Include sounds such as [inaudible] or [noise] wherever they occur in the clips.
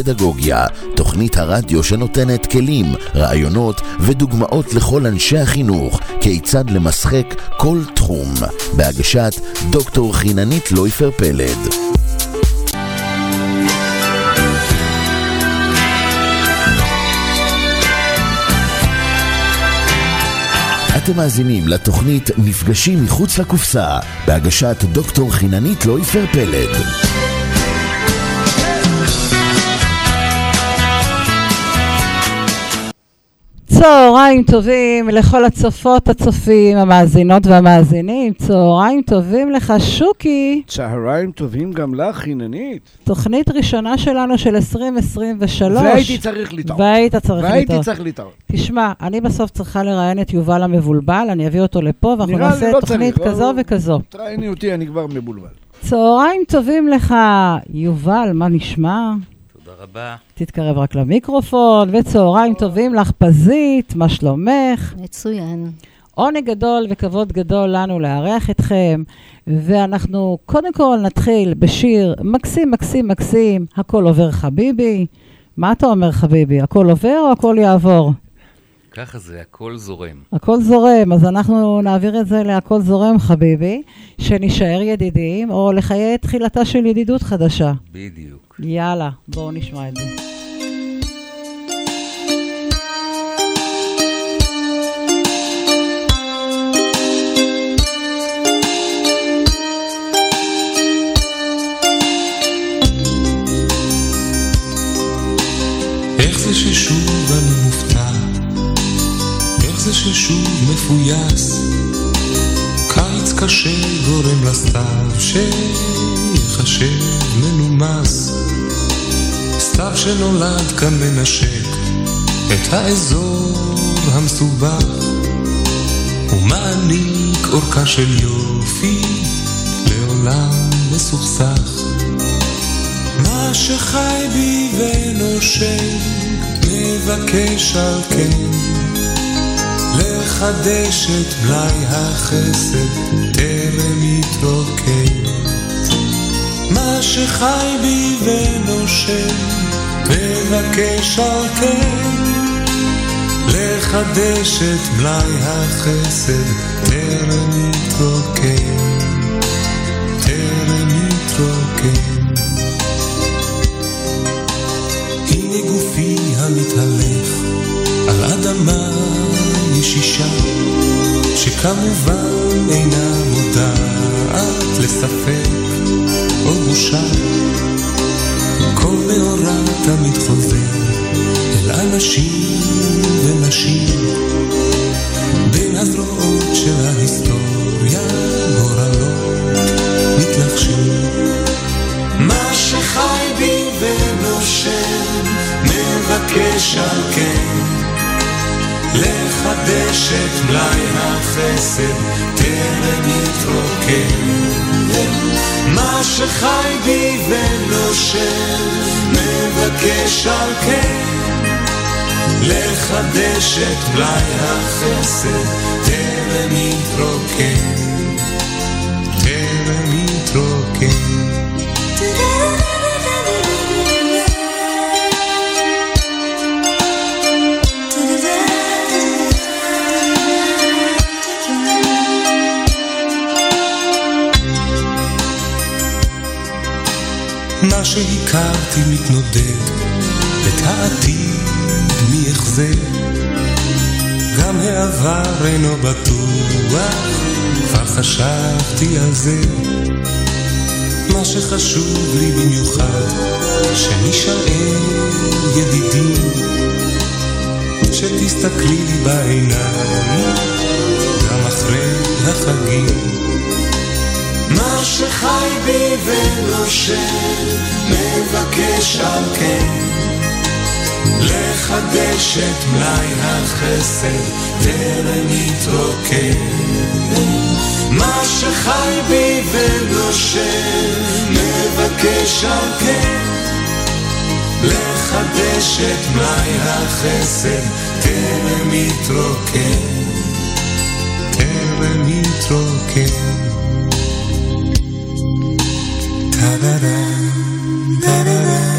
פדגוגיה, תוכנית הרדיו שנותנת כלים, רעיונות ודוגמאות לכל אנשי החינוך כיצד למשחק כל תחום, בהגשת דוקטור חיננית לויפר פלד. אתם מאזינים לתוכנית מפגשים מחוץ לקופסה, בהגשת דוקטור חיננית לויפר פלד. צהריים טובים לכל הצופות, הצופים, המאזינות והמאזינים. צהריים טובים לך, שוקי. צהריים טובים גם לך, חיננית. תוכנית ראשונה שלנו של 2023. והייתי צריך לטעות. והיית צריך והייתי לטעות. צריך לטעות. תשמע, אני בסוף צריכה לראיין את יובל המבולבל, אני אביא אותו לפה, ואנחנו נעשה לא תוכנית צריך, כזו לא- וכזו. תראייני אותי, אני כבר מבולבל. צהריים טובים לך, יובל, מה נשמע? רבה. תתקרב רק למיקרופון, וצהריים טובים לך, פזית, מה שלומך? מצוין. עונג גדול וכבוד גדול לנו לארח אתכם, ואנחנו קודם כל נתחיל בשיר מקסים, מקסים, מקסים, הכל עובר חביבי. מה אתה אומר חביבי, הכל עובר או הכל יעבור? ככה זה, הכל זורם. הכל זורם, אז אנחנו נעביר את זה להכל זורם חביבי, שנישאר ידידים, או לחיי תחילתה של ידידות חדשה. בדיוק. יאללה, בואו נשמע את זה. איך זה ששוב ששוב מפויס? קיץ קשה גורם לסתיו שיחשב מנומס. סתיו שנולד כאן מנשק את האזור המסובך ומעניק אורכה של יופי לעולם מסוכסך. מה שחי בי ונושם, מבקש על כן לחדש את מלאי החסד טרם יתרוקן. מה שחי בי ונושם, מבקש על כן לחדש את מלאי החסד טרם יתרוקן. טרם יתרוקן. הנה גופי המתהלך על אדמה ישישה, שכמובן אינה מודעת לספק או בושה. כל מאורע תמיד חוזר אל אנשים ונשים, בין הזרועות של ההיסטוריה גורלות מתלחשים. מה שחי בי ונושם, מבקש על כן, לחדש את מלאי החסד, טרם יתרוקן. מה שחי בי ונושם, מבקש על כן, לחדש את מלאי החסד, טרם יתרוקן. שהכרתי מתנודד, את העתיד מי יחזה. גם העבר אינו בטוח, כבר חשבתי על זה. מה שחשוב לי במיוחד, שנישאר ידידים, שתסתכלי לי בעיניים, גם אחרי החגים. מה שחי בי ונושם, מבקש על כן, לחדש את מלאי החסד, טרם יתרוקן. מה שחי בי ונושם, מבקש על כן, לחדש את מלאי החסד, טרם יתרוקן, טרם יתרוקן. da da da da da da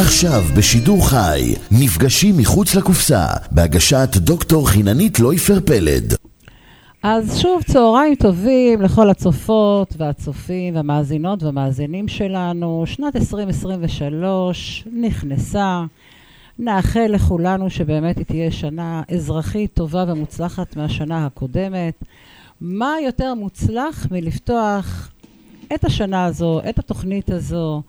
עכשיו בשידור חי, נפגשים מחוץ לקופסה, בהגשת דוקטור חיננית לויפר פלד. אז שוב, צהריים טובים לכל הצופות והצופים והמאזינות והמאזינים שלנו. שנת 2023 נכנסה. נאחל לכולנו שבאמת היא תהיה שנה אזרחית טובה ומוצלחת מהשנה הקודמת. מה יותר מוצלח מלפתוח את השנה הזו, את התוכנית הזו,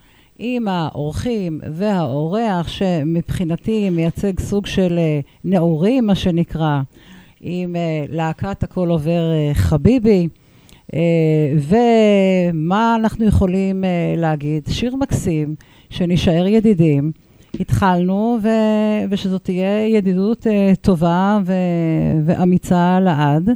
עם האורחים והאורח, שמבחינתי מייצג סוג של אה, נעורים, מה שנקרא, עם אה, להקת הכל עובר אה, חביבי. ומה אנחנו יכולים להגיד? שיר מקסים, שנישאר ידידים. התחלנו, ו... ושזאת תהיה ידידות טובה ו... ואמיצה לעד.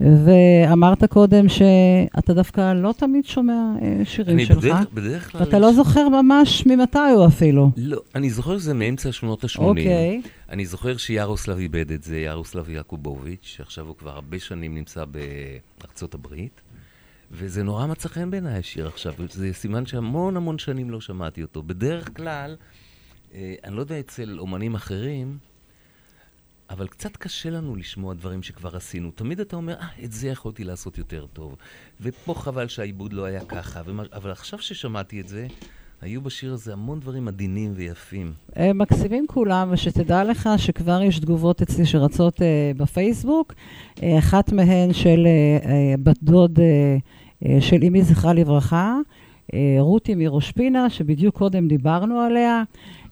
ואמרת קודם שאתה דווקא לא תמיד שומע אה, שירים אני שלך. בדרך, בדרך כלל... ואתה לא זוכר ממש ממתי הוא אפילו. לא, אני זוכר שזה מאמצע שנות ה-80. אוקיי. אני זוכר שיארוסלב איבד את זה, יארוסלב יעקובוביץ', שעכשיו הוא כבר הרבה שנים נמצא בארצות הברית. וזה נורא מצא חן בעיניי השיר עכשיו, זה סימן שהמון המון שנים לא שמעתי אותו. בדרך כלל, אה, אני לא יודע אצל אומנים אחרים, אבל קצת קשה לנו לשמוע דברים שכבר עשינו. תמיד אתה אומר, אה, את זה יכולתי לעשות יותר טוב. ופה חבל שהעיבוד לא היה ככה. אבל עכשיו ששמעתי את זה, היו בשיר הזה המון דברים עדינים ויפים. הם מקסימים כולם, ושתדע לך שכבר יש תגובות אצלי שרצות אה, בפייסבוק. אה, אחת מהן של אה, אה, בת דוד אה, אה, של אמי זכרה לברכה, אה, רותי מראש פינה, שבדיוק קודם דיברנו עליה.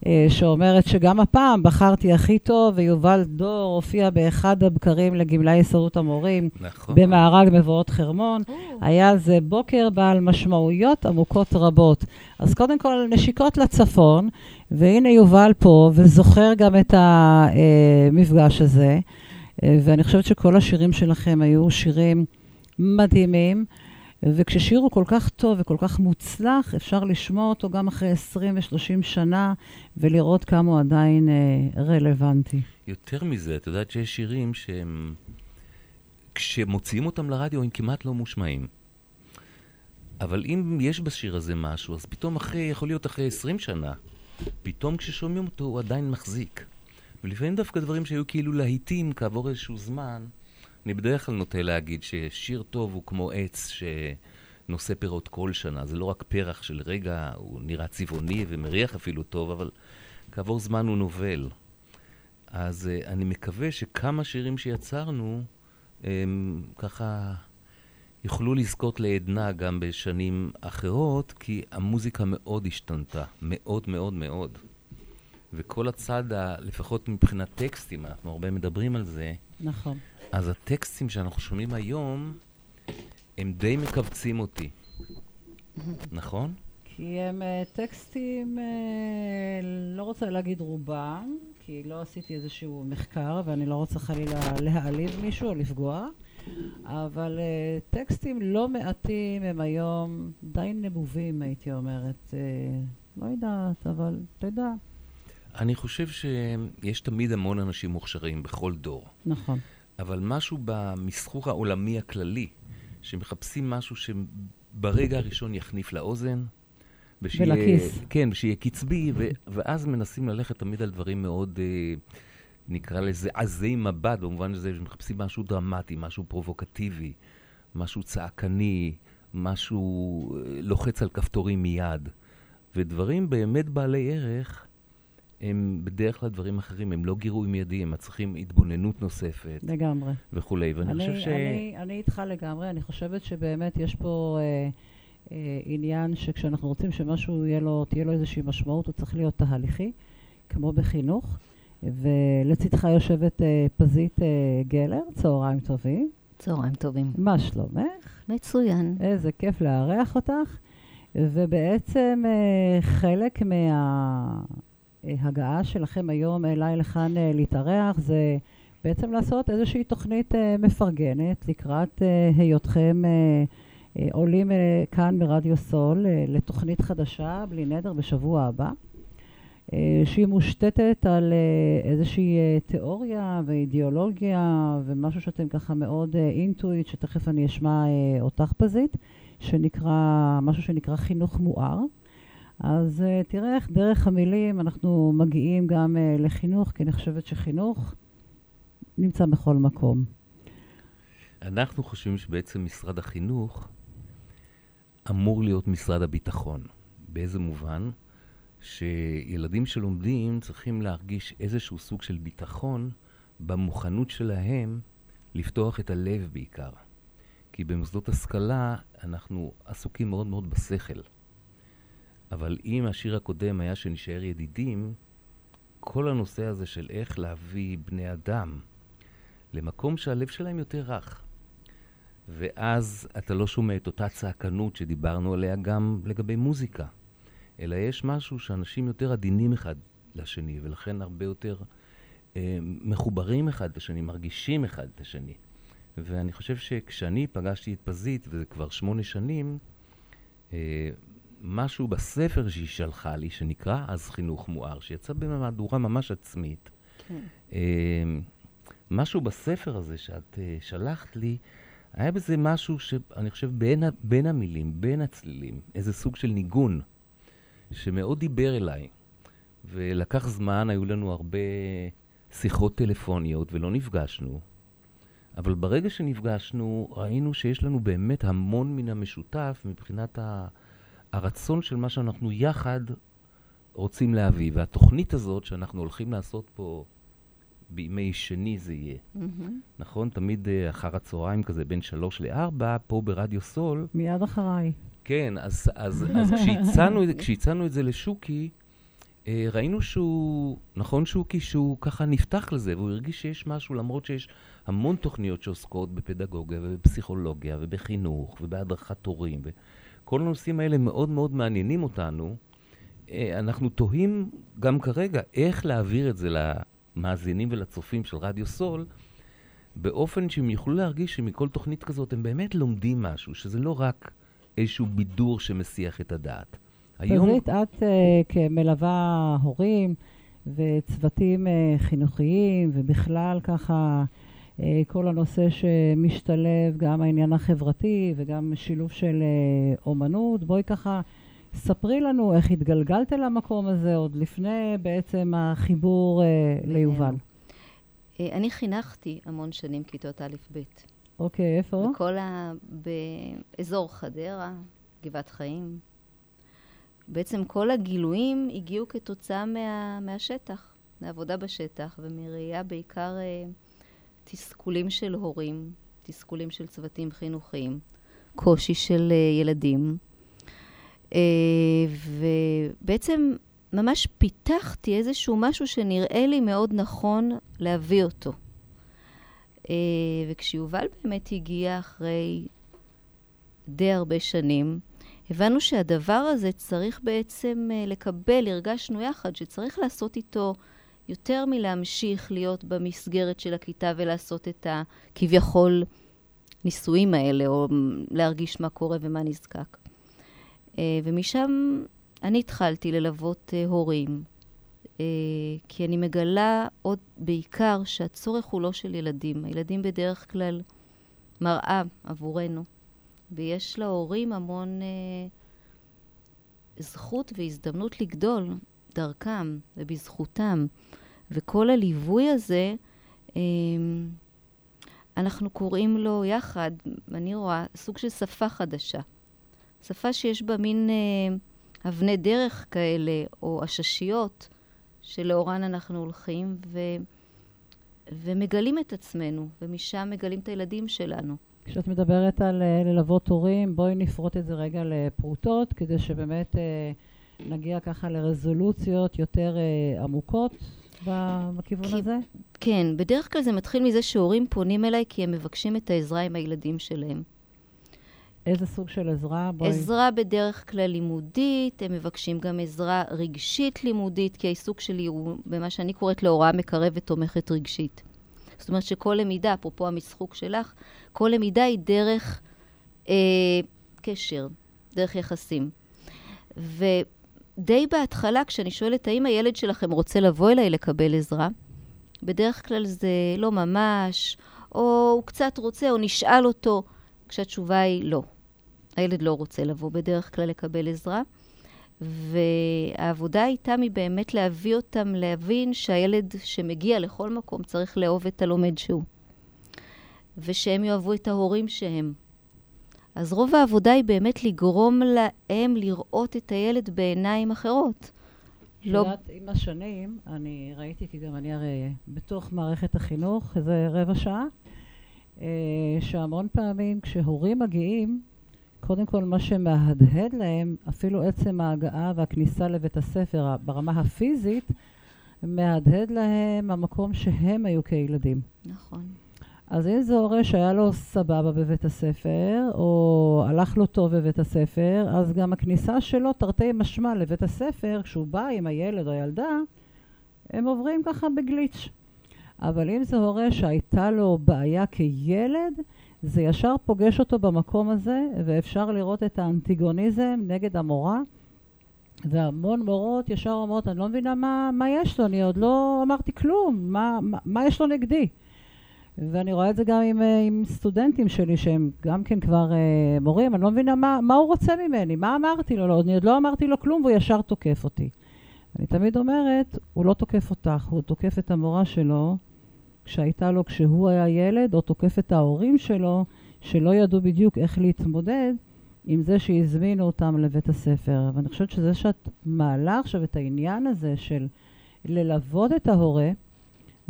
אה, שאומרת שגם הפעם בחרתי הכי טוב, ויובל דור הופיע באחד הבקרים לגמלאי הסתדרות המורים, נכון. במארג מבואות חרמון. היה זה בוקר בעל משמעויות עמוקות רבות. אז קודם כל, נשיקות לצפון, והנה יובל פה, וזוכר גם את המפגש הזה. אה, ואני חושבת שכל השירים שלכם היו שירים מדהימים. וכששיר הוא כל כך טוב וכל כך מוצלח, אפשר לשמוע אותו גם אחרי 20 ו-30 שנה, ולראות כמה הוא עדיין אה, רלוונטי. יותר מזה, את יודעת שיש שירים שהם... כשמוציאים אותם לרדיו הם כמעט לא מושמעים. אבל אם יש בשיר הזה משהו, אז פתאום אחרי, יכול להיות אחרי 20 שנה, פתאום כששומעים אותו הוא עדיין מחזיק. ולפעמים דווקא דברים שהיו כאילו להיטים כעבור איזשהו זמן, אני בדרך כלל נוטה להגיד ששיר טוב הוא כמו עץ שנושא פירות כל שנה. זה לא רק פרח של רגע, הוא נראה צבעוני ומריח אפילו טוב, אבל כעבור זמן הוא נובל. אז uh, אני מקווה שכמה שירים שיצרנו, הם ככה יוכלו לזכות לעדנה גם בשנים אחרות, כי המוזיקה מאוד השתנתה, מאוד מאוד מאוד. וכל הצד, לפחות מבחינת טקסטים, אנחנו הרבה מדברים על זה, נכון. אז הטקסטים שאנחנו שומעים היום, הם די מכווצים אותי, נכון? כי הם uh, טקסטים, uh, לא רוצה להגיד רובם, כי לא עשיתי איזשהו מחקר, ואני לא רוצה חלילה להעליב מישהו או לפגוע, אבל uh, טקסטים לא מעטים הם היום די נבובים, הייתי אומרת. Uh, לא יודעת, אבל אתה יודע. אני חושב שיש תמיד המון אנשים מוכשרים בכל דור. נכון. אבל משהו במסחור העולמי הכללי, שמחפשים משהו שברגע הראשון יחניף לאוזן. ושיהיה, ולכיס. כן, ושיהיה קצבי, ו, ואז מנסים ללכת תמיד על דברים מאוד, אה, נקרא לזה עזי מבט, במובן הזה שמחפשים משהו דרמטי, משהו פרובוקטיבי, משהו צעקני, משהו אה, לוחץ על כפתורים מיד. ודברים באמת בעלי ערך, הם בדרך כלל דברים אחרים, הם לא גירוי מיידי, הם מצריכים התבוננות נוספת. לגמרי. וכולי, ואני אני, חושב ש... אני, אני איתך לגמרי, אני חושבת שבאמת יש פה אה, אה, עניין שכשאנחנו רוצים שמשהו יהיה לו, תהיה לו איזושהי משמעות, הוא צריך להיות תהליכי, כמו בחינוך. ולצידך יושבת אה, פזית אה, גלר, צהריים טובים. צהריים טובים. מה שלומך? מצוין. איזה כיף לארח אותך. ובעצם אה, חלק מההגעה שלכם היום אליי לכאן אה, להתארח זה בעצם לעשות איזושהי תוכנית אה, מפרגנת לקראת אה, היותכם עולים כאן ברדיו סול לתוכנית חדשה, בלי נדר, בשבוע הבא. שהיא מושתתת על איזושהי תיאוריה ואידיאולוגיה ומשהו שאתם ככה מאוד אינטואיט, שתכף אני אשמע אותך פזית, שנקרא, משהו שנקרא חינוך מואר. אז תראה איך דרך המילים אנחנו מגיעים גם לחינוך, כי אני חושבת שחינוך נמצא בכל מקום. אנחנו חושבים שבעצם משרד החינוך אמור להיות משרד הביטחון. באיזה מובן? שילדים שלומדים צריכים להרגיש איזשהו סוג של ביטחון במוכנות שלהם לפתוח את הלב בעיקר. כי במוסדות השכלה אנחנו עסוקים מאוד מאוד בשכל. אבל אם השיר הקודם היה שנשאר ידידים, כל הנושא הזה של איך להביא בני אדם למקום שהלב שלהם יותר רך. ואז אתה לא שומע את אותה צעקנות שדיברנו עליה גם לגבי מוזיקה. אלא יש משהו שאנשים יותר עדינים אחד לשני, ולכן הרבה יותר אה, מחוברים אחד לשני, מרגישים אחד את השני. ואני חושב שכשאני פגשתי את פזית, וזה כבר שמונה שנים, אה, משהו בספר שהיא שלחה לי, שנקרא אז חינוך מואר, שיצא במהדורה ממש עצמית. כן. אה, משהו בספר הזה שאת אה, שלחת לי, היה בזה משהו שאני חושב בין, בין המילים, בין הצלילים, איזה סוג של ניגון. שמאוד דיבר אליי. ולקח זמן, היו לנו הרבה שיחות טלפוניות ולא נפגשנו. אבל ברגע שנפגשנו, ראינו שיש לנו באמת המון מן המשותף מבחינת ה... הרצון של מה שאנחנו יחד רוצים להביא. והתוכנית הזאת שאנחנו הולכים לעשות פה בימי שני זה יהיה. Mm-hmm. נכון? תמיד uh, אחר הצהריים כזה, בין שלוש לארבע, פה ברדיו סול. מיד אחריי. כן, אז, אז, אז כשהצענו, כשהצענו את זה לשוקי, אה, ראינו שהוא, נכון שוקי, שהוא ככה נפתח לזה, והוא הרגיש שיש משהו, למרות שיש המון תוכניות שעוסקות בפדגוגיה ובפסיכולוגיה ובחינוך ובהדרכת הורים, וכל הנושאים האלה מאוד מאוד מעניינים אותנו. אה, אנחנו תוהים גם כרגע איך להעביר את זה למאזינים ולצופים של רדיו סול, באופן שהם יוכלו להרגיש שמכל תוכנית כזאת הם באמת לומדים משהו, שזה לא רק... איזשהו בידור שמסיח את הדעת. היום... פזית, את uh, כמלווה הורים וצוותים uh, חינוכיים, ובכלל ככה כל הנושא שמשתלב, גם העניין החברתי וגם שילוב של uh, אומנות, בואי ככה... ספרי לנו איך התגלגלת למקום הזה עוד לפני בעצם החיבור uh, ליובל. אני חינכתי המון שנים כיתות א'-ב'. אוקיי, איפה? בכל ה... באזור חדרה, גבעת חיים. בעצם כל הגילויים הגיעו כתוצאה מה... מהשטח, מעבודה בשטח, ומראייה בעיקר אה, תסכולים של הורים, תסכולים של צוותים חינוכיים, קושי של אה, ילדים. אה, ובעצם ממש פיתחתי איזשהו משהו שנראה לי מאוד נכון להביא אותו. אה, וכשיובל באמת הגיע אחרי די הרבה שנים, הבנו שהדבר הזה צריך בעצם אה, לקבל, הרגשנו יחד שצריך לעשות איתו יותר מלהמשיך להיות במסגרת של הכיתה ולעשות את הכביכול ניסויים האלה, או להרגיש מה קורה ומה נזקק. אה, ומשם אני התחלתי ללוות הורים, אה, כי אני מגלה עוד בעיקר שהצורך הוא לא של ילדים. הילדים בדרך כלל מראה עבורנו, ויש להורים המון אה, זכות והזדמנות לגדול דרכם ובזכותם. וכל הליווי הזה, אה, אנחנו קוראים לו יחד, אני רואה, סוג של שפה חדשה. שפה שיש בה מין אה, אבני דרך כאלה, או עששיות, שלאורן אנחנו הולכים ו... ומגלים את עצמנו, ומשם מגלים את הילדים שלנו. כשאת מדברת על אה, ללוות הורים, בואי נפרוט את זה רגע לפרוטות, כדי שבאמת אה, נגיע ככה לרזולוציות יותר עמוקות בכיוון כי- הזה. כן, בדרך כלל זה מתחיל מזה שהורים פונים אליי כי הם מבקשים את העזרה עם הילדים שלהם. איזה סוג של עזרה? בואי... עזרה בדרך כלל לימודית, הם מבקשים גם עזרה רגשית לימודית, כי העיסוק שלי הוא במה שאני קוראת להוראה מקרבת תומכת רגשית. זאת אומרת שכל למידה, אפרופו המשחוק שלך, כל למידה היא דרך אה, קשר, דרך יחסים. ודי בהתחלה, כשאני שואלת האם הילד שלכם רוצה לבוא אליי לקבל עזרה, בדרך כלל זה לא ממש, או הוא קצת רוצה, או נשאל אותו, כשהתשובה היא לא. הילד לא רוצה לבוא בדרך כלל לקבל עזרה, והעבודה איתם היא באמת להביא אותם להבין שהילד שמגיע לכל מקום צריך לאהוב את הלומד שהוא, ושהם יאהבו את ההורים שהם. אז רוב העבודה היא באמת לגרום להם לראות את הילד בעיניים אחרות. לא, יודעת, עם השנים, אני ראיתי, כי גם אני הרי בתוך מערכת החינוך, איזה רבע שעה, אה, שהמון פעמים כשהורים מגיעים, קודם כל מה שמהדהד להם, אפילו עצם ההגעה והכניסה לבית הספר ברמה הפיזית, מהדהד להם המקום שהם היו כילדים. נכון. אז אם זה הורה שהיה לו סבבה בבית הספר, או הלך לו טוב בבית הספר, אז גם הכניסה שלו, תרתי משמע, לבית הספר, כשהוא בא עם הילד או הילדה, הם עוברים ככה בגליץ'. אבל אם זה הורה שהייתה לו בעיה כילד, זה ישר פוגש אותו במקום הזה, ואפשר לראות את האנטיגוניזם נגד המורה. והמון מורות ישר אומרות, אני לא מבינה מה, מה יש לו, אני עוד לא אמרתי כלום, מה, מה, מה יש לו נגדי? ואני רואה את זה גם עם, אה, עם סטודנטים שלי שהם גם כן כבר אה, מורים, אני לא מבינה מה, מה הוא רוצה ממני, מה אמרתי לו, לא, אני עוד לא אמרתי לו כלום והוא ישר תוקף אותי. אני תמיד אומרת, הוא לא תוקף אותך, הוא תוקף את המורה שלו כשהייתה לו כשהוא היה ילד, או תוקף את ההורים שלו שלא ידעו בדיוק איך להתמודד עם זה שהזמינו אותם לבית הספר. ואני חושבת שזה שאת מעלה עכשיו את העניין הזה של ללוות את ההורה,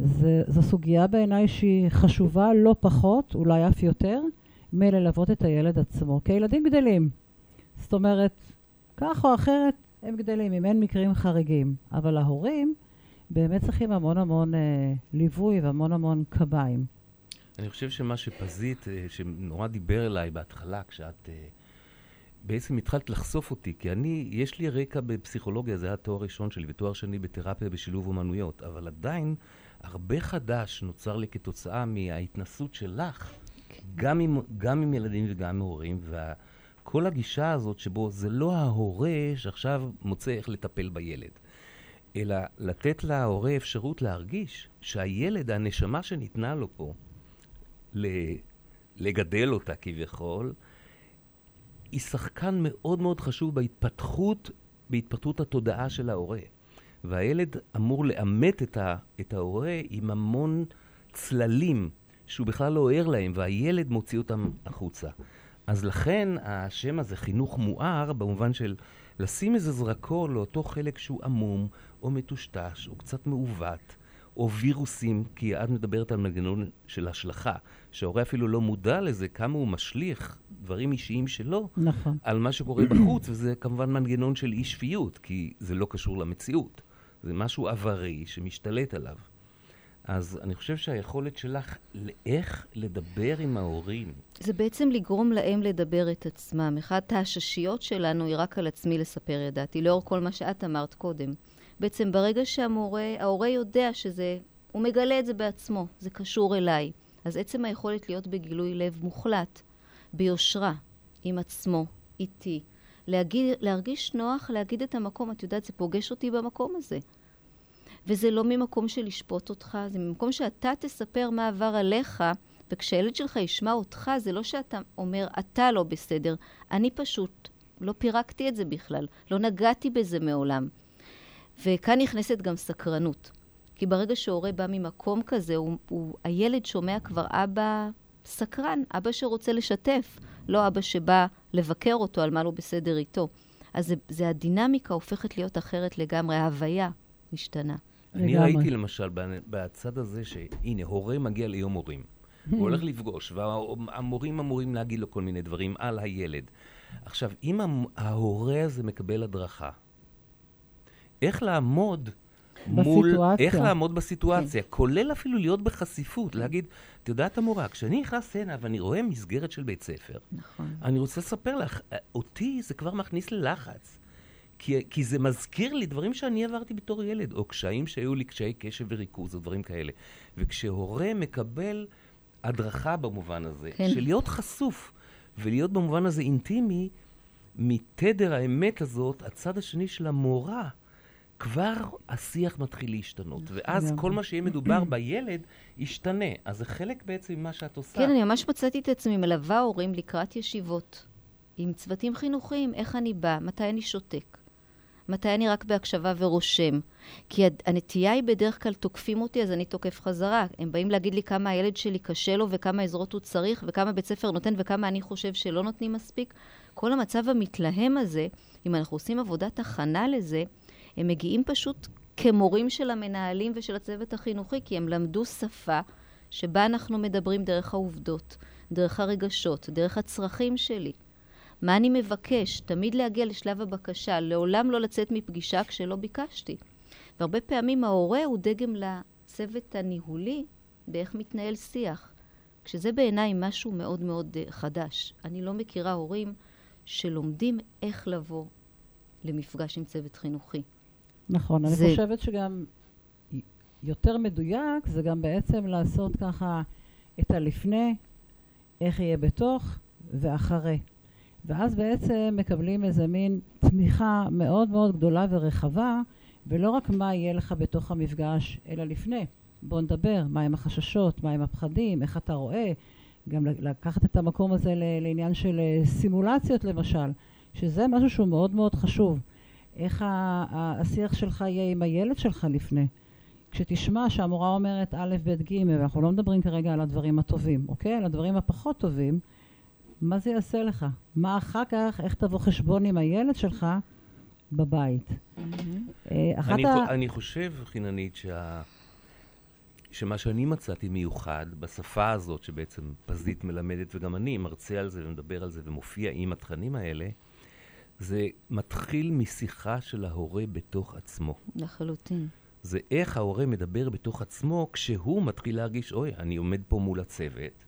זה, זו סוגיה בעיניי שהיא חשובה לא פחות, אולי אף יותר, מללוות את הילד עצמו. כי הילדים גדלים. זאת אומרת, כך או אחרת, הם גדלים, אם אין מקרים חריגים. אבל ההורים באמת צריכים המון המון אה, ליווי והמון המון קביים. אני חושב שמה שפזית, אה, שנורא דיבר אליי בהתחלה, כשאת אה, בעצם התחלת לחשוף אותי, כי אני, יש לי רקע בפסיכולוגיה, זה היה תואר ראשון שלי, ותואר שני בתרפיה בשילוב אומנויות, אבל עדיין הרבה חדש נוצר לי כתוצאה מההתנסות שלך, גם עם, גם עם ילדים וגם עם הורים, וכל הגישה הזאת שבו זה לא ההורה שעכשיו מוצא איך לטפל בילד. אלא לתת להורה אפשרות להרגיש שהילד, הנשמה שניתנה לו פה, ל- לגדל אותה כביכול, היא שחקן מאוד מאוד חשוב בהתפתחות, בהתפתחות התודעה של ההורה. והילד אמור לאמת את, ה- את ההורה עם המון צללים שהוא בכלל לא ער להם, והילד מוציא אותם החוצה. אז לכן השם הזה, חינוך מואר, במובן של לשים איזה זרקור לאותו חלק שהוא עמום, או מטושטש, או קצת מעוות, או וירוסים, כי את מדברת על מנגנון של השלכה, שההורה אפילו לא מודע לזה, כמה הוא משליך דברים אישיים שלו נכון. על מה שקורה בחוץ, וזה כמובן מנגנון של אי שפיות, כי זה לא קשור למציאות. זה משהו עברי שמשתלט עליו. אז אני חושב שהיכולת שלך לאיך לדבר עם ההורים, זה בעצם לגרום להם לדבר את עצמם. אחת ההששיות שלנו היא רק על עצמי לספר ידעתי, לאור כל מה שאת אמרת קודם. בעצם ברגע שהמורה, ההורה יודע שזה, הוא מגלה את זה בעצמו, זה קשור אליי. אז עצם היכולת להיות בגילוי לב מוחלט, ביושרה, עם עצמו, איתי, להגיד, להרגיש נוח להגיד את המקום, את יודעת, זה פוגש אותי במקום הזה. וזה לא ממקום של לשפוט אותך, זה ממקום שאתה תספר מה עבר עליך, וכשהילד שלך ישמע אותך, זה לא שאתה אומר, אתה לא בסדר, אני פשוט לא פירקתי את זה בכלל, לא נגעתי בזה מעולם. וכאן נכנסת גם סקרנות. כי ברגע שהורה בא ממקום כזה, הוא, הוא, הילד שומע כבר אבא סקרן, אבא שרוצה לשתף, לא אבא שבא לבקר אותו על מה לא בסדר איתו. אז זה, זה הדינמיקה הופכת להיות אחרת לגמרי, ההוויה משתנה. אני לגמרי. ראיתי למשל בצד הזה שהנה, הורה מגיע ליום הורים. הוא [laughs] הולך לפגוש, והמורים אמורים להגיד לו כל מיני דברים על הילד. עכשיו, אם ההורה הזה מקבל הדרכה, איך לעמוד מול... בסיטואציה. איך לעמוד בסיטואציה, כולל אפילו להיות בחשיפות, להגיד, את יודעת המורה, כשאני נכנס הנה ואני רואה מסגרת של בית ספר, נכון. אני רוצה לספר לך, אותי זה כבר מכניס ללחץ. כי, כי זה מזכיר לי דברים שאני עברתי בתור ילד, או קשיים שהיו לי, קשיי קשב וריכוז, או דברים כאלה. וכשהורה מקבל הדרכה במובן הזה, כן. של להיות חשוף, ולהיות במובן הזה אינטימי, מתדר האמת הזאת, הצד השני של המורה, כבר השיח מתחיל להשתנות. ואז לגמרי. כל מה שיהיה מדובר בילד, ישתנה. אז זה חלק בעצם ממה שאת עושה. כן, אני ממש מצאתי את עצמי מלווה הורים לקראת ישיבות עם צוותים חינוכיים, איך אני באה, מתי אני שותק, מתי אני רק בהקשבה ורושם. כי הנטייה היא בדרך כלל תוקפים אותי, אז אני תוקף חזרה. הם באים להגיד לי כמה הילד שלי קשה לו וכמה עזרות הוא צריך וכמה בית ספר נותן וכמה אני חושב שלא נותנים מספיק. כל המצב המתלהם הזה, אם אנחנו עושים עבודת הכנה לזה, הם מגיעים פשוט כמורים של המנהלים ושל הצוות החינוכי, כי הם למדו שפה שבה אנחנו מדברים דרך העובדות, דרך הרגשות, דרך הצרכים שלי. מה אני מבקש? תמיד להגיע לשלב הבקשה, לעולם לא לצאת מפגישה כשלא ביקשתי. והרבה פעמים ההורה הוא דגם לצוות הניהולי באיך מתנהל שיח, כשזה בעיניי משהו מאוד מאוד אה, חדש. אני לא מכירה הורים שלומדים איך לבוא למפגש עם צוות חינוכי. נכון, אני זה- חושבת שגם יותר מדויק זה גם בעצם לעשות ככה את הלפני, איך יהיה בתוך ואחרי. ואז בעצם מקבלים איזה מין תמיכה מאוד מאוד גדולה ורחבה, ולא רק מה יהיה לך בתוך המפגש, אלא לפני. בוא נדבר, מהם החששות, מהם הפחדים, איך אתה רואה. גם לקחת את המקום הזה לעניין של אה, סימולציות למשל, שזה משהו שהוא מאוד מאוד חשוב. איך השיח שלך יהיה עם הילד שלך לפני. כשתשמע שהמורה אומרת א', ב', ג', ואנחנו לא מדברים כרגע על הדברים הטובים, אוקיי? על הדברים הפחות טובים, מה זה יעשה לך? מה אחר כך, איך תבוא חשבון עם הילד שלך בבית? אה, אחת אני, ה... אני חושב, חיננית, שה... שמה שאני מצאתי מיוחד בשפה הזאת, שבעצם פזית מלמדת, וגם אני מרצה על זה ומדבר על זה ומופיע עם התכנים האלה, זה מתחיל משיחה של ההורה בתוך עצמו. לחלוטין. זה איך ההורה מדבר בתוך עצמו כשהוא מתחיל להרגיש, אוי, אני עומד פה מול הצוות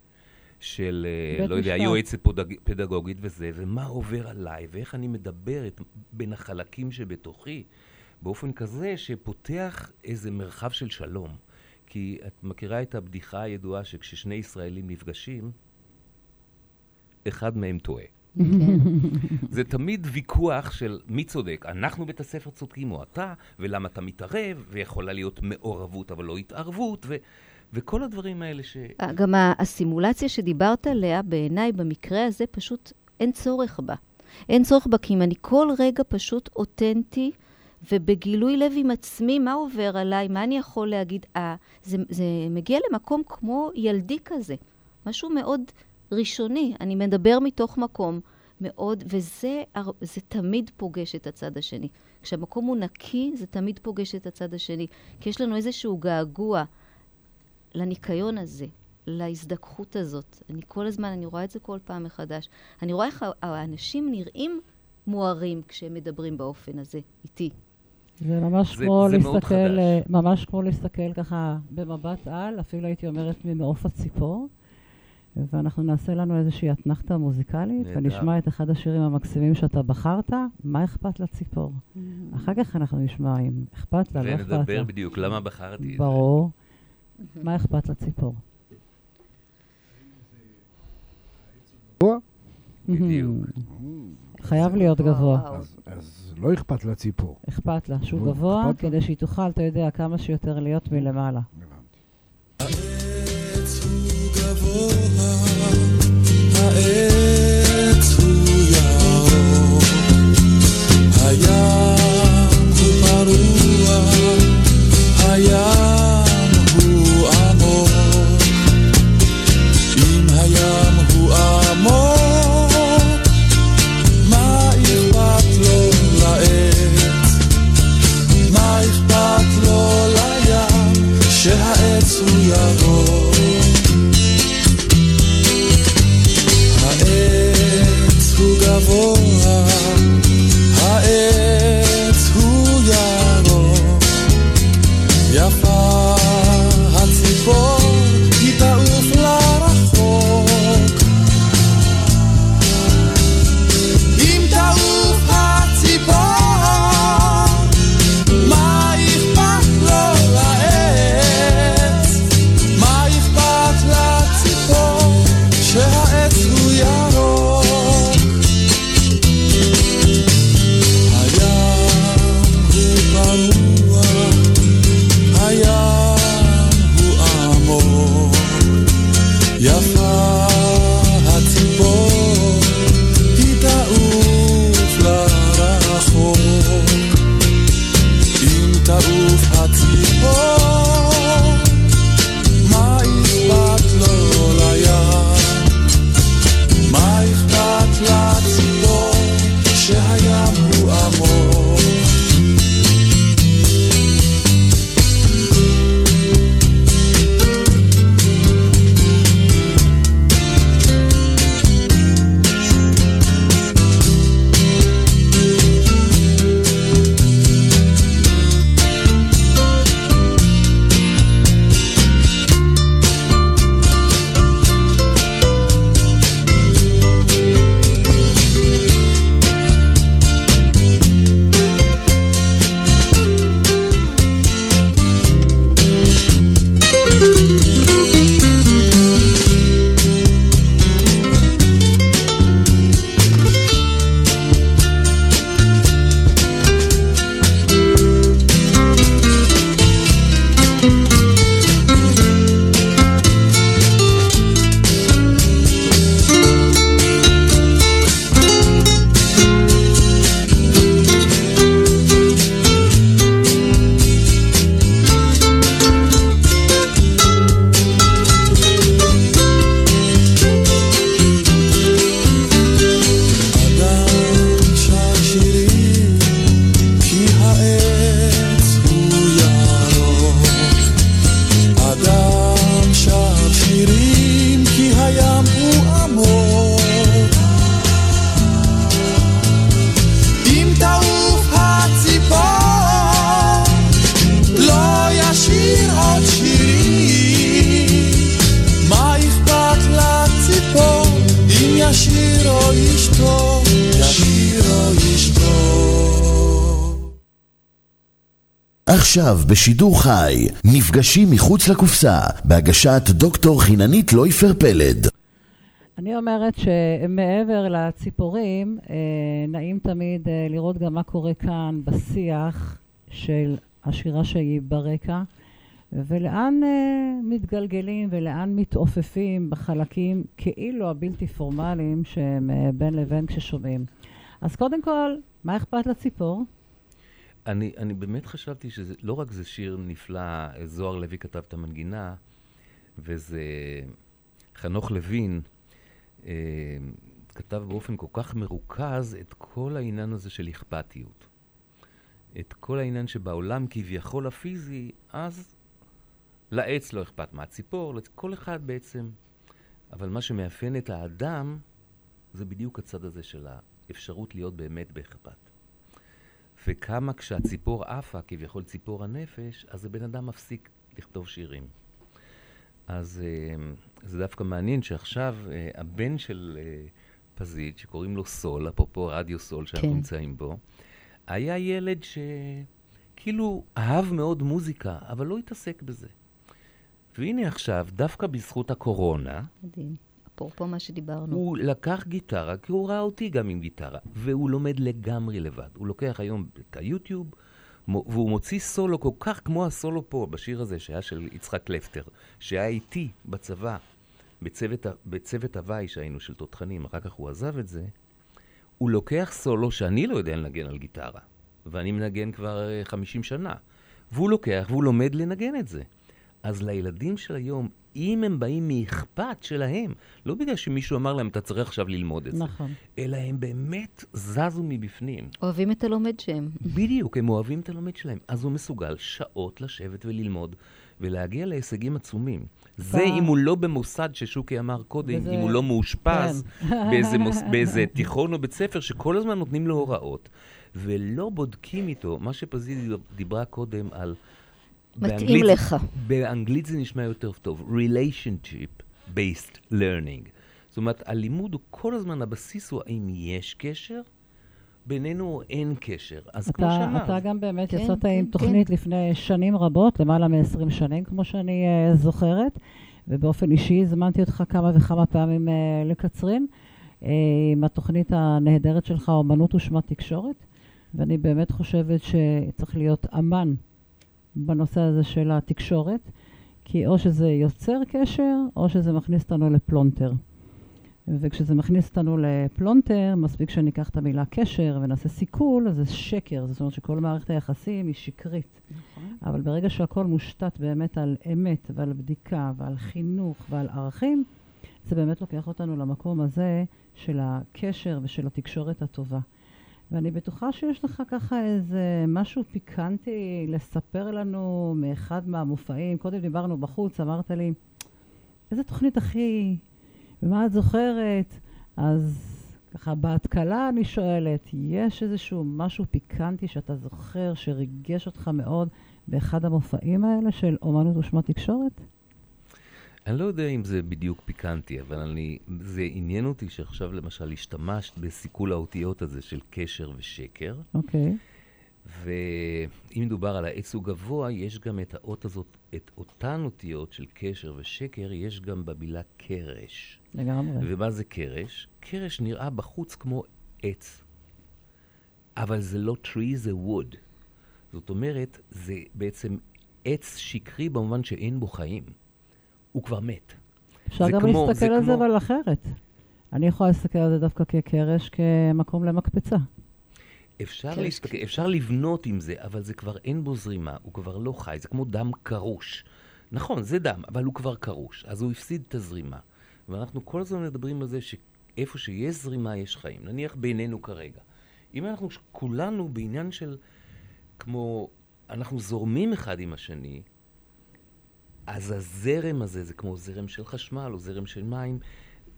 של, אה, לא יודע, משפט. יועצת פודג- פדגוגית וזה, ומה עובר עליי, ואיך אני מדברת בין החלקים שבתוכי, באופן כזה שפותח איזה מרחב של שלום. כי את מכירה את הבדיחה הידועה שכששני ישראלים נפגשים, אחד מהם טועה. [laughs] זה תמיד ויכוח של מי צודק, אנחנו בית הספר צודקים או אתה, ולמה אתה מתערב, ויכולה להיות מעורבות אבל לא התערבות, ו, וכל הדברים האלה ש... אה, גם הסימולציה שדיברת עליה, בעיניי, במקרה הזה, פשוט אין צורך בה. אין צורך בה, כי אם אני כל רגע פשוט אותנטי, ובגילוי לב עם עצמי, מה עובר עליי, מה אני יכול להגיד, אה, זה, זה מגיע למקום כמו ילדי כזה, משהו מאוד ראשוני. אני מדבר מתוך מקום מאוד, וזה זה תמיד פוגש את הצד השני. כשהמקום הוא נקי, זה תמיד פוגש את הצד השני. כי יש לנו איזשהו געגוע לניקיון הזה, להזדככות הזאת. אני כל הזמן, אני רואה את זה כל פעם מחדש. אני רואה איך האנשים נראים מוארים כשהם מדברים באופן הזה איתי. זה ממש זה- כמו זה להסתכל. אה, ממש כמו להסתכל ככה במבט על, אפילו הייתי אומרת ממעוף הציפור. ואנחנו נעשה לנו איזושהי אתנחתה מוזיקלית, נהדר. ונשמע את אחד השירים המקסימים שאתה בחרת, מה אכפת לציפור. אחר כך אנחנו נשמע אם אכפת לה, לא אכפת לה. ונדבר בדיוק למה בחרתי את זה. ברור. מה אכפת לציפור? בדיוק. חייב להיות גבוה. אז- לא אכפת לציפור. אכפת לה שהוא נו, גבוה. כדי שהיא תוכל, אתה יודע, כמה שיותר להיות מלמעלה. הבנתי. עכשיו בשידור חי, מפגשים מחוץ לקופסה, בהגשת דוקטור חיננית לויפר פלד. אני אומרת שמעבר לציפורים, אה, נעים תמיד אה, לראות גם מה קורה כאן בשיח של השירה שהיא ברקע, ולאן אה, מתגלגלים ולאן מתעופפים בחלקים כאילו הבלתי פורמליים שהם בין לבין כששומעים. אז קודם כל, מה אכפת לציפור? אני, אני באמת חשבתי שזה, לא רק זה שיר נפלא, זוהר לוי כתב את המנגינה, וזה חנוך לוין אה, כתב באופן כל כך מרוכז את כל העניין הזה של אכפתיות. את כל העניין שבעולם כביכול הפיזי, אז לעץ לא אכפת מהציפור, לכל אחד בעצם. אבל מה שמאפיין את האדם, זה בדיוק הצד הזה של האפשרות להיות באמת באכפת. וכמה כשהציפור עפה, כביכול ציפור הנפש, אז הבן אדם מפסיק לכתוב שירים. אז אה, זה דווקא מעניין שעכשיו אה, הבן של אה, פזית, שקוראים לו סול, אפרופו רדיו סול שאנחנו כן. נמצאים בו, היה ילד שכאילו אהב מאוד מוזיקה, אבל לא התעסק בזה. והנה עכשיו, דווקא בזכות הקורונה, מדהים. אפרופו מה שדיברנו. הוא לקח גיטרה, כי הוא ראה אותי גם עם גיטרה, והוא לומד לגמרי לבד. הוא לוקח היום את היוטיוב, והוא מוציא סולו כל כך כמו הסולו פה, בשיר הזה, שהיה של יצחק קלפטר, שהיה איתי בצבא, בצוות, בצוות הוואי שהיינו של תותחנים, אחר כך הוא עזב את זה. הוא לוקח סולו שאני לא יודע לנגן על גיטרה, ואני מנגן כבר אה, 50 שנה, והוא לוקח והוא לומד לנגן את זה. אז לילדים של היום, אם הם באים מאכפת שלהם, לא בגלל שמישהו אמר להם, אתה צריך עכשיו ללמוד את זה, נכון. אלא הם באמת זזו מבפנים. אוהבים את הלומד שהם. בדיוק, הם אוהבים את הלומד שלהם. אז הוא מסוגל שעות לשבת וללמוד ולהגיע להישגים עצומים. זה אם הוא לא במוסד ששוקי אמר קודם, וזה- אם הוא לא מאושפז כן. באיזה, מוס, [laughs] באיזה תיכון או בית ספר, שכל הזמן נותנים לו הוראות, ולא בודקים איתו, מה שפזית דיברה קודם על מתאים באנגלית- לך. באנגלית זה נשמע יותר טוב, relationship based learning. זאת אומרת, הלימוד הוא כל הזמן, הבסיס הוא האם יש קשר בינינו או אין קשר. אז כמו אתה, שאמרת, אתה גם באמת כן, יצאת כן, עם כן. תוכנית לפני שנים רבות, למעלה מ-20 שנים, כמו שאני uh, זוכרת, ובאופן אישי הזמנתי אותך כמה וכמה פעמים uh, לקצרין, uh, עם התוכנית הנהדרת שלך, אומנות ושמת תקשורת, ואני באמת חושבת שצריך להיות אמן בנושא הזה של התקשורת, כי או שזה יוצר קשר, או שזה מכניס אותנו לפלונטר. וכשזה מכניס אותנו לפלונטר, מספיק שניקח את המילה קשר ונעשה סיכול, אז זה שקר. זאת אומרת שכל מערכת היחסים היא שקרית. אבל ברגע שהכל מושתת באמת על אמת ועל בדיקה ועל חינוך ועל ערכים, זה באמת לוקח אותנו למקום הזה של הקשר ושל התקשורת הטובה. ואני בטוחה שיש לך ככה איזה משהו פיקנטי לספר לנו מאחד מהמופעים. קודם דיברנו בחוץ, אמרת לי, איזה תוכנית הכי... ומה את זוכרת? אז ככה, בהתקלה אני שואלת, יש איזשהו משהו פיקנטי שאתה זוכר, שריגש אותך מאוד באחד המופעים האלה של אומנות ושמת תקשורת? אני לא יודע אם זה בדיוק פיקנטי, אבל אני, זה עניין אותי שעכשיו למשל השתמשת בסיכול האותיות הזה של קשר ושקר, אוקיי. ואם מדובר על העץ הוא גבוה, יש גם את האות הזאת, את אותן אותיות של קשר ושקר, יש גם במילה קרש. לגמרי. ומה זה קרש? קרש נראה בחוץ כמו עץ, אבל זה לא tree, זה wood. זאת אומרת, זה בעצם עץ שקרי במובן שאין בו חיים. הוא כבר מת. אפשר גם כמו- להסתכל זה על זה, כמו- אבל אחרת. אני יכולה להסתכל על זה דווקא כקרש, כמקום למקפצה. אפשר, כן, להסתכל, אפשר לבנות עם זה, אבל זה כבר אין בו זרימה, הוא כבר לא חי, זה כמו דם קרוש. נכון, זה דם, אבל הוא כבר קרוש, אז הוא הפסיד את הזרימה. ואנחנו כל הזמן מדברים על זה שאיפה שיש זרימה יש חיים. נניח בינינו כרגע. אם אנחנו כולנו בעניין של כמו, אנחנו זורמים אחד עם השני, אז הזרם הזה זה כמו זרם של חשמל או זרם של מים.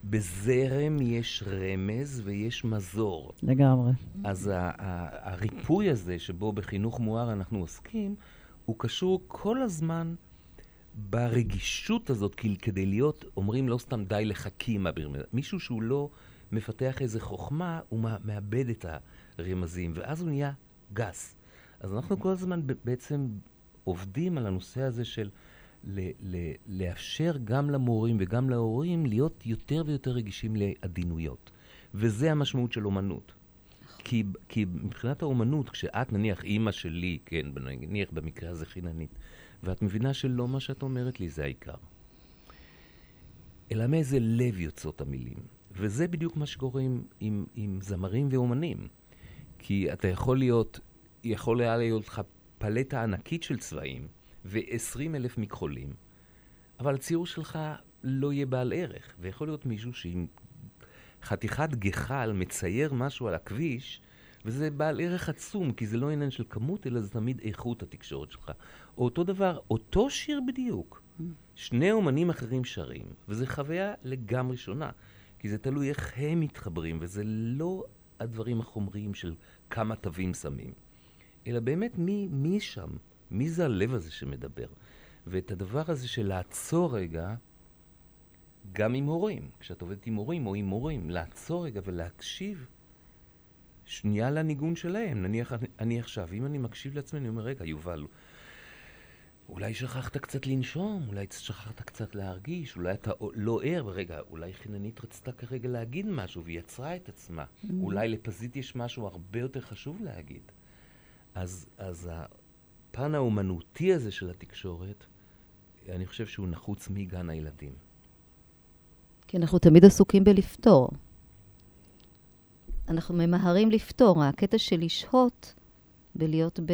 בזרם יש רמז ויש מזור. לגמרי. אז ה- ה- הריפוי הזה, שבו בחינוך מואר אנחנו עוסקים, הוא קשור כל הזמן ברגישות הזאת, כי כדי להיות, אומרים לא סתם די לחכים, מישהו שהוא לא מפתח איזה חוכמה, הוא מא- מאבד את הרמזים, ואז הוא נהיה גס. אז אנחנו כל הזמן בעצם עובדים על הנושא הזה של ל- ל- לאפשר גם למורים וגם להורים להיות יותר ויותר רגישים לעדינויות. וזה המשמעות של אומנות. כי, כי מבחינת האומנות, כשאת, נניח, אימא שלי, כן, נניח במקרה הזה חיננית, ואת מבינה שלא מה שאת אומרת לי זה העיקר. אלא מאיזה לב יוצאות המילים. וזה בדיוק מה שקורה עם, עם, עם זמרים ואומנים. כי אתה יכול להיות, יכול היה להיות לך פלטה ענקית של צבעים ו-20 אלף מכחולים, אבל הציור שלך לא יהיה בעל ערך. ויכול להיות מישהו שעם חתיכת גחל מצייר משהו על הכביש, וזה בעל ערך עצום, כי זה לא עניין של כמות, אלא זה תמיד איכות התקשורת שלך. או אותו דבר, אותו שיר בדיוק. שני אומנים אחרים שרים, וזו חוויה לגמרי שונה. כי זה תלוי איך הם מתחברים, וזה לא הדברים החומריים של כמה תווים שמים, אלא באמת מי, מי שם, מי זה הלב הזה שמדבר. ואת הדבר הזה של לעצור רגע, גם עם הורים, כשאת עובדת עם הורים או עם מורים, לעצור רגע ולהקשיב שנייה לניגון שלהם. נניח אני, אני עכשיו, אם אני מקשיב לעצמי, אני אומר, רגע, יובל, אולי שכחת קצת לנשום, אולי שכחת קצת להרגיש, אולי אתה לא ער, רגע, אולי חיננית רצתה כרגע להגיד משהו והיא יצרה את עצמה. Mm-hmm. אולי לפזית יש משהו הרבה יותר חשוב להגיד. אז, אז הפן האומנותי הזה של התקשורת, אני חושב שהוא נחוץ מגן הילדים. כי אנחנו תמיד עסוקים בלפתור. אנחנו ממהרים לפתור. הקטע של לשהות, בלהיות ב...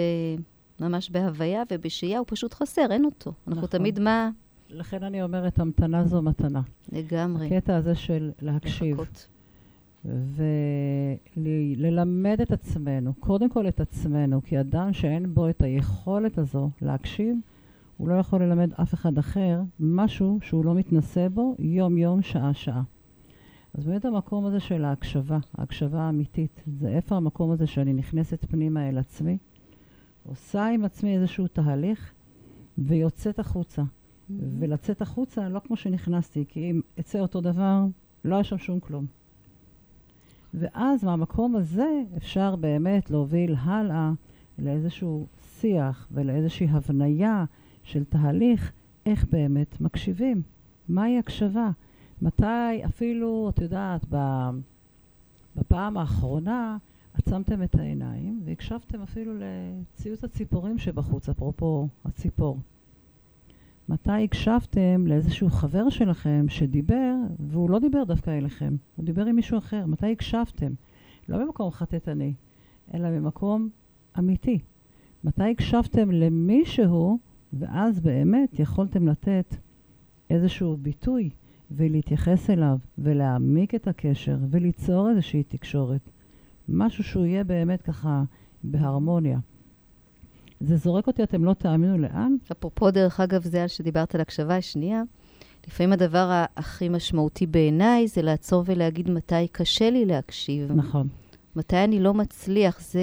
ממש בהוויה ובשהייה, הוא פשוט חסר, אין אותו. אנחנו נכון. תמיד מה? לכן אני אומרת, המתנה זו מתנה. לגמרי. הקטע הזה של להקשיב לחכות. וללמד את עצמנו, קודם כל את עצמנו, כי אדם שאין בו את היכולת הזו להקשיב, הוא לא יכול ללמד אף אחד אחר משהו שהוא לא מתנסה בו יום-יום, שעה-שעה. אז באמת המקום הזה של ההקשבה, ההקשבה האמיתית, זה איפה המקום הזה שאני נכנסת פנימה אל עצמי, עושה עם עצמי איזשהו תהליך, ויוצאת החוצה. ולצאת החוצה לא כמו שנכנסתי, כי אם אצא אותו דבר, לא היה שם שום כלום. ואז מהמקום הזה אפשר באמת להוביל הלאה לאיזשהו שיח ולאיזושהי הבניה של תהליך איך באמת מקשיבים. מהי הקשבה? מתי אפילו, את יודעת, בפעם האחרונה עצמתם את העיניים והקשבתם אפילו לציוץ הציפורים שבחוץ, אפרופו הציפור. מתי הקשבתם לאיזשהו חבר שלכם שדיבר, והוא לא דיבר דווקא אליכם, הוא דיבר עם מישהו אחר. מתי הקשבתם? לא במקום חטטני, אלא במקום אמיתי. מתי הקשבתם למישהו, ואז באמת יכולתם לתת איזשהו ביטוי ולהתייחס אליו, ולהעמיק את הקשר, וליצור איזושהי תקשורת. משהו שהוא יהיה באמת ככה בהרמוניה. זה זורק אותי, אתם לא תאמינו לאן. אפרופו, דרך אגב, זה על שדיברת על הקשבה השנייה. לפעמים הדבר הכי משמעותי בעיניי זה לעצור ולהגיד מתי קשה לי להקשיב. נכון. מתי אני לא מצליח. זה,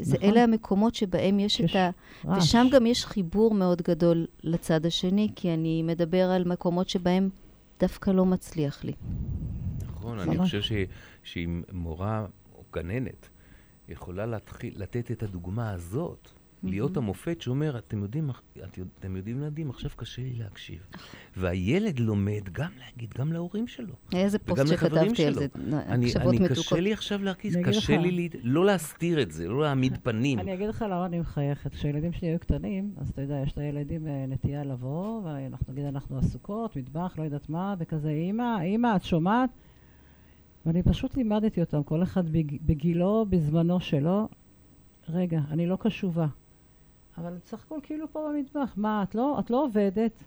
זה נכון. אלה המקומות שבהם יש, יש את ה... רעש. ושם גם יש חיבור מאוד גדול לצד השני, כי אני מדבר על מקומות שבהם דווקא לא מצליח לי. נכון, אני. חושב ש- שאם מורה או גננת יכולה להתחיל, לתת את הדוגמה הזאת, להיות המופת שאומר, אתם יודעים, את, יודע- אתם יודעים ילדים, עכשיו קשה לי להקשיב. והילד לומד גם להגיד, גם להורים שלו. איזה פוסט שכתבתי על שלו. זה, אני, הקשבות אני מתוקות. קשה לי עכשיו להרגיז, אני קשה לך- לי לא להסתיר את זה, לא להעמיד פנים. אני אגיד לך למה אני מחייכת. כשהילדים שלי היו קטנים, אז אתה יודע, יש לילדים אה, נטייה לבוא, ואנחנו נגיד, אנחנו עסוקות, מטבח, לא יודעת מה, וכזה, אמא, אמא, את שומעת? ואני פשוט לימדתי אותם, כל אחד בג- בגילו, בזמנו שלו, רגע, אני לא קשובה. אבל בסך הכל כאילו פה במטבח, מה, את לא, את לא עובדת?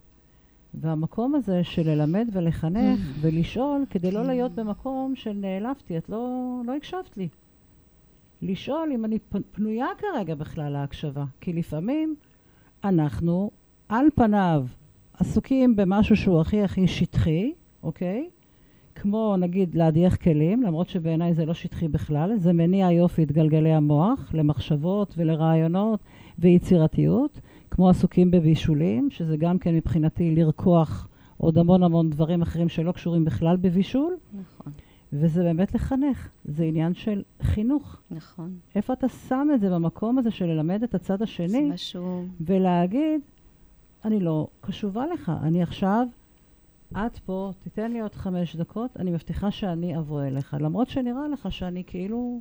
והמקום הזה של ללמד ולחנך ולשאול, כדי לא להיות במקום של נעלבתי, את לא, לא הקשבת לי. לשאול אם אני פנויה כרגע בכלל להקשבה. כי לפעמים אנחנו, על פניו, עסוקים במשהו שהוא הכי הכי שטחי, אוקיי? כמו נגיד להדיח כלים, למרות שבעיניי זה לא שטחי בכלל, זה מניע יופי את גלגלי המוח למחשבות ולרעיונות ויצירתיות, כמו עסוקים בבישולים, שזה גם כן מבחינתי לרקוח עוד המון המון דברים אחרים שלא קשורים בכלל בבישול, נכון, וזה באמת לחנך, זה עניין של חינוך. נכון. איפה אתה שם את זה במקום הזה של ללמד את הצד זה השני, משהו... ולהגיד, אני לא קשובה לך, אני עכשיו, את פה, תיתן לי עוד חמש דקות, אני מבטיחה שאני אבוא אליך. למרות שנראה לך שאני כאילו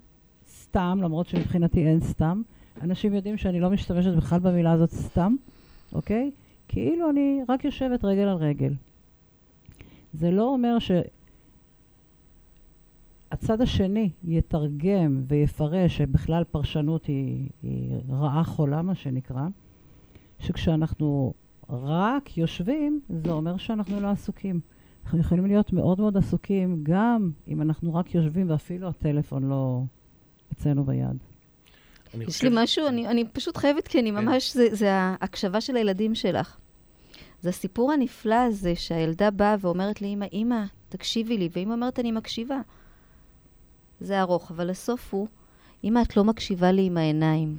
סתם, למרות שמבחינתי אין סתם. אנשים יודעים שאני לא משתמשת בכלל במילה הזאת סתם, אוקיי? כאילו אני רק יושבת רגל על רגל. זה לא אומר שהצד השני יתרגם ויפרש שבכלל פרשנות היא, היא רעה חולה, מה שנקרא, שכשאנחנו רק יושבים, זה אומר שאנחנו לא עסוקים. אנחנו יכולים להיות מאוד מאוד עסוקים, גם אם אנחנו רק יושבים ואפילו הטלפון לא אצלנו ביד. יש חושב- לי משהו, אני, אני פשוט חייבת, כי אני כן. ממש, זה, זה ההקשבה של הילדים שלך. זה הסיפור הנפלא הזה שהילדה באה ואומרת לאמא, אמא, תקשיבי לי, ואמא אומרת, אני מקשיבה. זה ארוך, אבל הסוף הוא, אמא, את לא מקשיבה לי עם העיניים.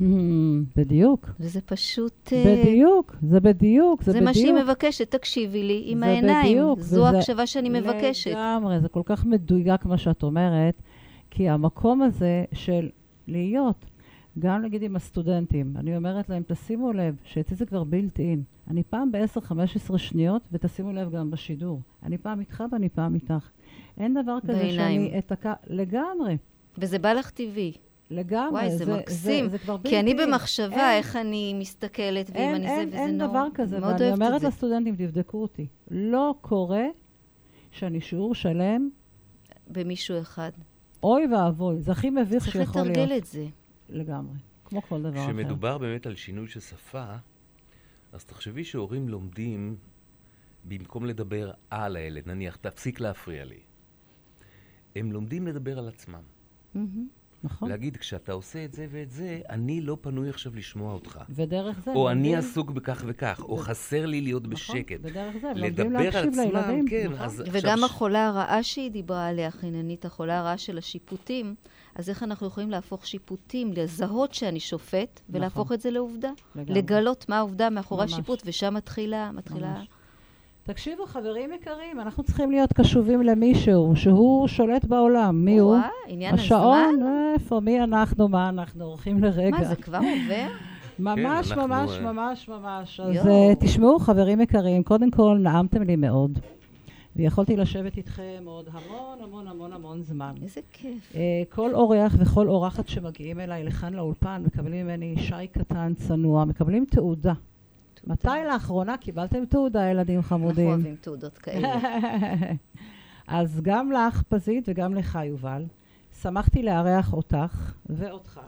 בדיוק. וזה פשוט... אה, בדיוק, זה בדיוק, זה זה בדיוק. מה שהיא מבקשת, תקשיבי לי עם זה העיניים. בדיוק, זו וזה ההקשבה שאני מבקשת. לגמרי, זה כל כך מדויק מה שאת אומרת, כי המקום הזה של להיות, גם נגיד עם הסטודנטים, אני אומרת להם, תשימו לב, שאצלי זה כבר בילט אין. אני פעם ב-10-15 שניות, ותשימו לב גם בשידור. אני פעם איתך ואני פעם איתך. אין דבר כזה בעיניים. שאני אתקע, לגמרי, וזה בא לך טבעי. לגמרי. וואי, זה מקסים. זה, זה כבר כי אני. במחשבה, אין- איך אני מסתכלת, ואם אין, אני אין, זה, וזה אין נורא. דבר כזה, ואני אומרת זה. לסטודנטים, תבדקו אותי. לא קורה שאני שיעור שלם, במישהו אחד. אוי ואבוי, זה הכי מביך צריך שיכול להיות. לתרגל את זה. לגמרי, כמו כל דבר אחר. כשמדובר באמת על שינוי של שפה, אז תחשבי שהורים לומדים, במקום לדבר על הילד, נניח, תפסיק להפריע לי, הם לומדים לדבר על עצמם. נכון. להגיד, כשאתה עושה את זה ואת זה, אני לא פנוי עכשיו לשמוע אותך. ודרך זה... או אני לומדים- עסוק בכך וכך, או חסר לי להיות נכון, בשקט. ודרך זה, לומדים לדבר על להקשיב עצמם, לילדים. כן, נכון. אז וגם עכשיו... החולה הרעה שהיא דיברה עליה, חיננית, החולה הרעה של השיפוטים, אז איך אנחנו יכולים להפוך שיפוטים, לזהות שאני שופט, ולהפוך את זה לעובדה? לגמרי. לגלות מה העובדה מאחורי ממש. השיפוט, ושם מתחילה, מתחילה... ממש. תקשיבו, חברים יקרים, אנחנו צריכים להיות קשובים למישהו שהוא שולט בעולם. מי הוא? וואי, עניין השעון? הזמן? איפה? מי אנחנו? מה אנחנו? הולכים לרגע. מה, זה כבר עובר? [laughs] ממש, כן, אנחנו, ממש, אה, ממש, ממש. אז. אה, תשמעו, חברים יקרים, קודם כל, נעמתם לי מאוד. ויכולתי לשבת איתכם עוד המון, המון, המון, המון זמן. איזה כיף. אה, כל אורח וכל אורחת שמגיעים אליי לכאן לאולפן, מקבלים ממני שי קטן, צנוע, מקבלים תעודה. מתי לאחרונה קיבלתם תעודה, ילדים אנחנו חמודים? אוהבים תעודות כאלה. [laughs] אז גם לך, פזית, וגם לך, יובל, שמחתי לארח אותך ואותך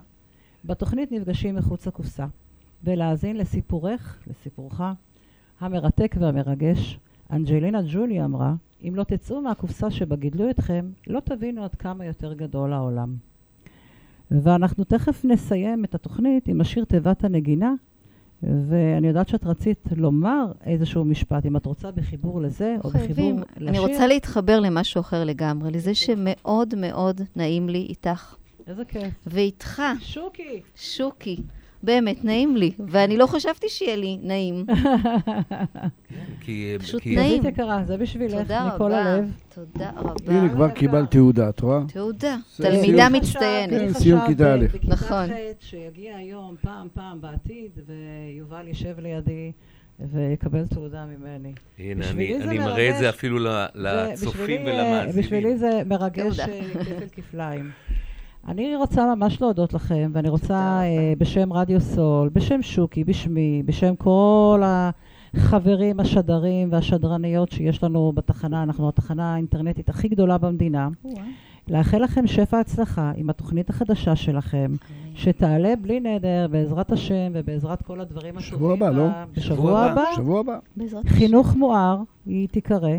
בתוכנית נפגשים מחוץ לקופסה, ולהאזין לסיפורך, לסיפורך, המרתק והמרגש. אנג'לינה ג'ולי אמרה, אם לא תצאו מהקופסה שבה גידלו אתכם, לא תבינו עד כמה יותר גדול העולם. ואנחנו תכף נסיים את התוכנית עם השיר תיבת הנגינה, ואני יודעת שאת רצית לומר איזשהו משפט, אם את רוצה בחיבור לזה, או חייבים. בחיבור לשיר. אני רוצה להתחבר למשהו אחר לגמרי, לזה שמאוד מאוד נעים לי איתך איזה כיף. ואיתך, שוקי. שוקי. באמת, נעים לי, ואני לא חשבתי שיהיה לי נעים. [laughs] כי... פשוט כי- נעים. פזית יקרה, זה בשבילך, תודה מכל רבה. הלב. תודה רבה. הנה, כבר קיבלת תעודה, את רואה? תעודה. תלמידה. מצטיינת. כן, סיום כיתה א'. נכון. שיגיע היום פעם פעם בעתיד, ויובל יישב לידי ויקבל תעודה ממני. הנה, אני, אני מראה את מרגש. זה אפילו לצופים ולמאזינים. בשבילי זה מרגש. אה, כפל כפליים. אני רוצה ממש להודות לכם, ואני רוצה אה, בשם רדיו סול, בשם שוקי, בשמי, בשם כל החברים, השדרים והשדרניות שיש לנו בתחנה, אנחנו התחנה האינטרנטית הכי גדולה במדינה, לאחל לכם שפע הצלחה עם התוכנית החדשה שלכם, שתעלה בלי נדר, בעזרת השם ובעזרת כל הדברים הטובים. הבא, לא? בשבוע שבוע הבא. הבא. שבוע הבא. בעזרת השם. חינוך מואר, היא תיקרא,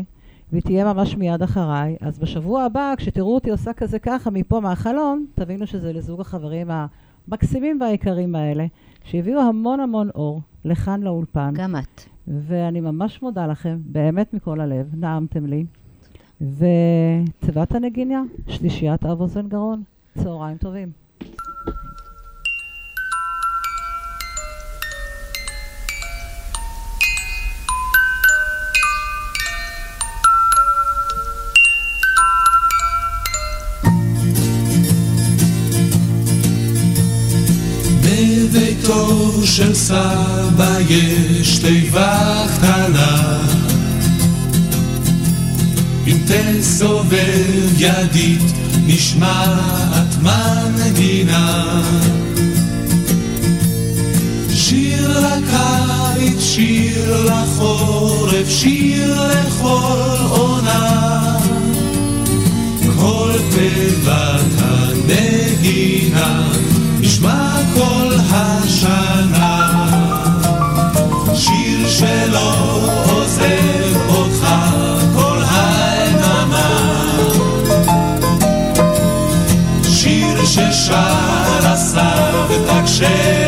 והיא תהיה ממש מיד אחריי. אז בשבוע הבא, כשתראו אותי עושה כזה ככה מפה מהחלון, תבינו שזה לזוג החברים המקסימים והיקרים האלה, שהביאו המון המון אור לכאן לאולפן. גם את. ואני ממש מודה לכם, באמת מכל הלב, נעמתם לי. ותיבת הנגינה, שלישיית אב אוזן גרון, צהריים טובים. בביתו של סבא יש תיבה קטנה. אם תסובב ידית נשמעת מנגינה שיר לקיץ, שיר לחורף, שיר לכל עונה. כל תיבת הנגינה נשמע כל shame.